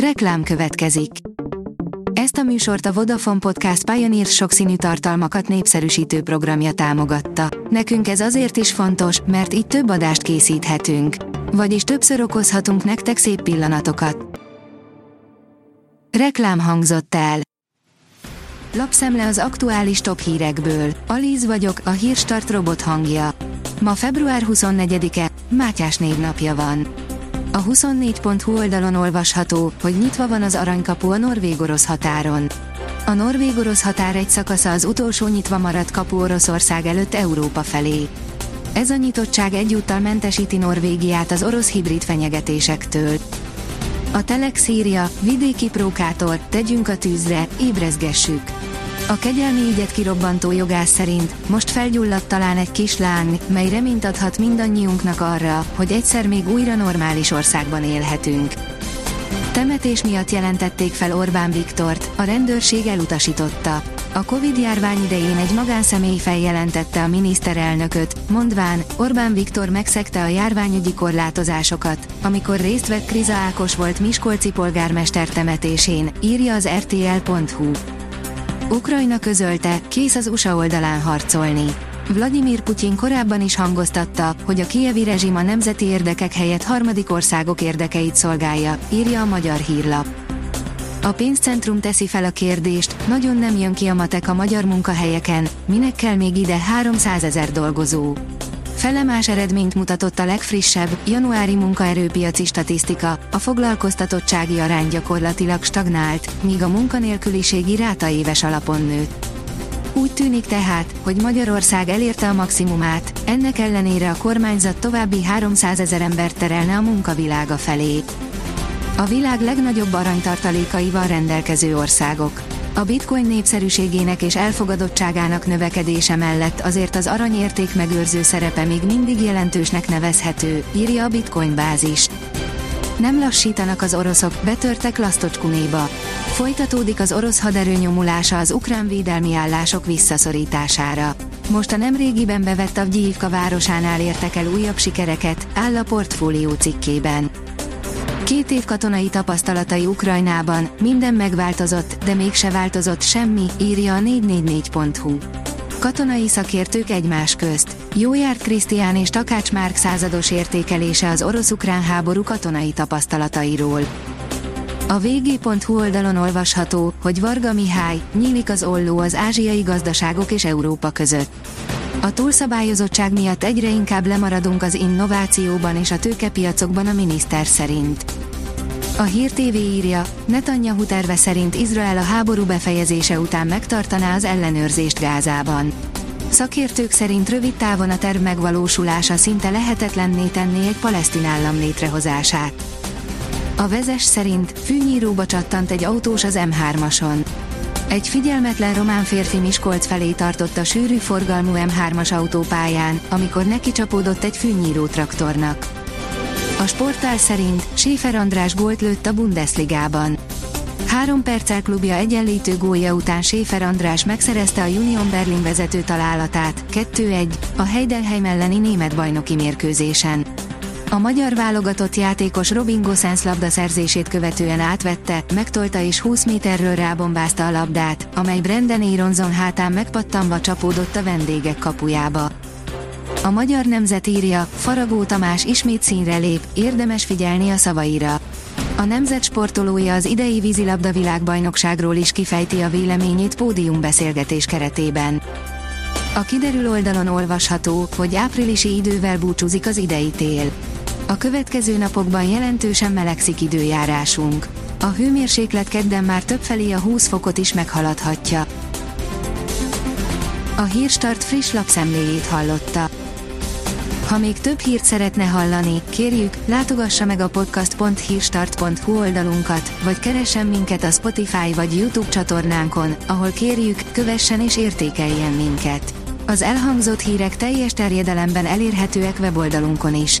Reklám következik. Ezt a műsort a Vodafone Podcast Pioneer sokszínű tartalmakat népszerűsítő programja támogatta. Nekünk ez azért is fontos, mert így több adást készíthetünk. Vagyis többször okozhatunk nektek szép pillanatokat. Reklám hangzott el. Lapszemle az aktuális top hírekből. Alíz vagyok, a hírstart robot hangja. Ma február 24-e, Mátyás névnapja van. A 24.hu oldalon olvasható, hogy nyitva van az aranykapu a norvég-orosz határon. A norvég-orosz határ egy szakasza az utolsó nyitva maradt kapu Oroszország előtt Európa felé. Ez a nyitottság egyúttal mentesíti Norvégiát az orosz hibrid fenyegetésektől. A Telex írja, vidéki prókátor, tegyünk a tűzre, ébrezgessük. A kegyelmi ügyet kirobbantó jogász szerint most felgyulladt talán egy kis láng, mely reményt adhat mindannyiunknak arra, hogy egyszer még újra normális országban élhetünk. Temetés miatt jelentették fel Orbán Viktort, a rendőrség elutasította. A Covid-járvány idején egy magánszemély feljelentette a miniszterelnököt, mondván, Orbán Viktor megszegte a járványügyi korlátozásokat, amikor részt vett Kriza Ákos volt Miskolci polgármester temetésén, írja az rtl.hu. Ukrajna közölte, kész az USA oldalán harcolni. Vladimir Putyin korábban is hangoztatta, hogy a kievi rezsim a nemzeti érdekek helyett harmadik országok érdekeit szolgálja, írja a magyar hírlap. A pénzcentrum teszi fel a kérdést, nagyon nem jön ki a matek a magyar munkahelyeken, minek kell még ide 300 ezer dolgozó. Felemás eredményt mutatott a legfrissebb, januári munkaerőpiaci statisztika, a foglalkoztatottsági arány gyakorlatilag stagnált, míg a munkanélküliségi ráta éves alapon nőtt. Úgy tűnik tehát, hogy Magyarország elérte a maximumát, ennek ellenére a kormányzat további 300 ezer embert terelne a munkavilága felé. A világ legnagyobb aranytartalékaival rendelkező országok. A bitcoin népszerűségének és elfogadottságának növekedése mellett azért az aranyérték megőrző szerepe még mindig jelentősnek nevezhető, írja a bitcoin bázis. Nem lassítanak az oroszok, betörtek Lasztocskunéba. Folytatódik az orosz haderő nyomulása az ukrán védelmi állások visszaszorítására. Most a nemrégiben bevett Avgyívka városánál értek el újabb sikereket, áll a portfólió cikkében. Két év katonai tapasztalatai Ukrajnában, minden megváltozott, de mégse változott semmi, írja a 444.hu. Katonai szakértők egymás közt. Jó járt Krisztián és Takács Márk százados értékelése az orosz-ukrán háború katonai tapasztalatairól. A vg.hu oldalon olvasható, hogy Varga Mihály, nyílik az olló az ázsiai gazdaságok és Európa között. A túlszabályozottság miatt egyre inkább lemaradunk az innovációban és a tőkepiacokban a miniszter szerint. A Hír TV írja, Netanyahu terve szerint Izrael a háború befejezése után megtartaná az ellenőrzést Gázában. Szakértők szerint rövid távon a terv megvalósulása szinte lehetetlenné tenné egy palesztin állam létrehozását. A vezes szerint fűnyíróba csattant egy autós az M3-ason. Egy figyelmetlen román férfi Miskolc felé tartott a sűrű forgalmú M3-as autópályán, amikor neki csapódott egy fűnyíró traktornak. A sportál szerint Séfer András gólt lőtt a Bundesligában. Három perccel klubja egyenlítő gólja után Séfer András megszerezte a Union Berlin vezető találatát, 2-1, a Heidenheim elleni német bajnoki mérkőzésen. A magyar válogatott játékos Robin Gosens labdaszerzését követően átvette, megtolta és 20 méterről rábombázta a labdát, amely Brendan Aronson hátán megpattanva csapódott a vendégek kapujába. A magyar nemzet írja, Faragó Tamás ismét színre lép, érdemes figyelni a szavaira. A nemzet sportolója az idei vízilabda világbajnokságról is kifejti a véleményét pódiumbeszélgetés keretében. A kiderül oldalon olvasható, hogy áprilisi idővel búcsúzik az idei tél. A következő napokban jelentősen melegszik időjárásunk. A hőmérséklet kedden már többfelé a 20 fokot is meghaladhatja. A Hírstart friss lapszemléjét hallotta. Ha még több hírt szeretne hallani, kérjük, látogassa meg a podcast.hírstart.hu oldalunkat, vagy keressen minket a Spotify vagy YouTube csatornánkon, ahol kérjük, kövessen és értékeljen minket. Az elhangzott hírek teljes terjedelemben elérhetőek weboldalunkon is.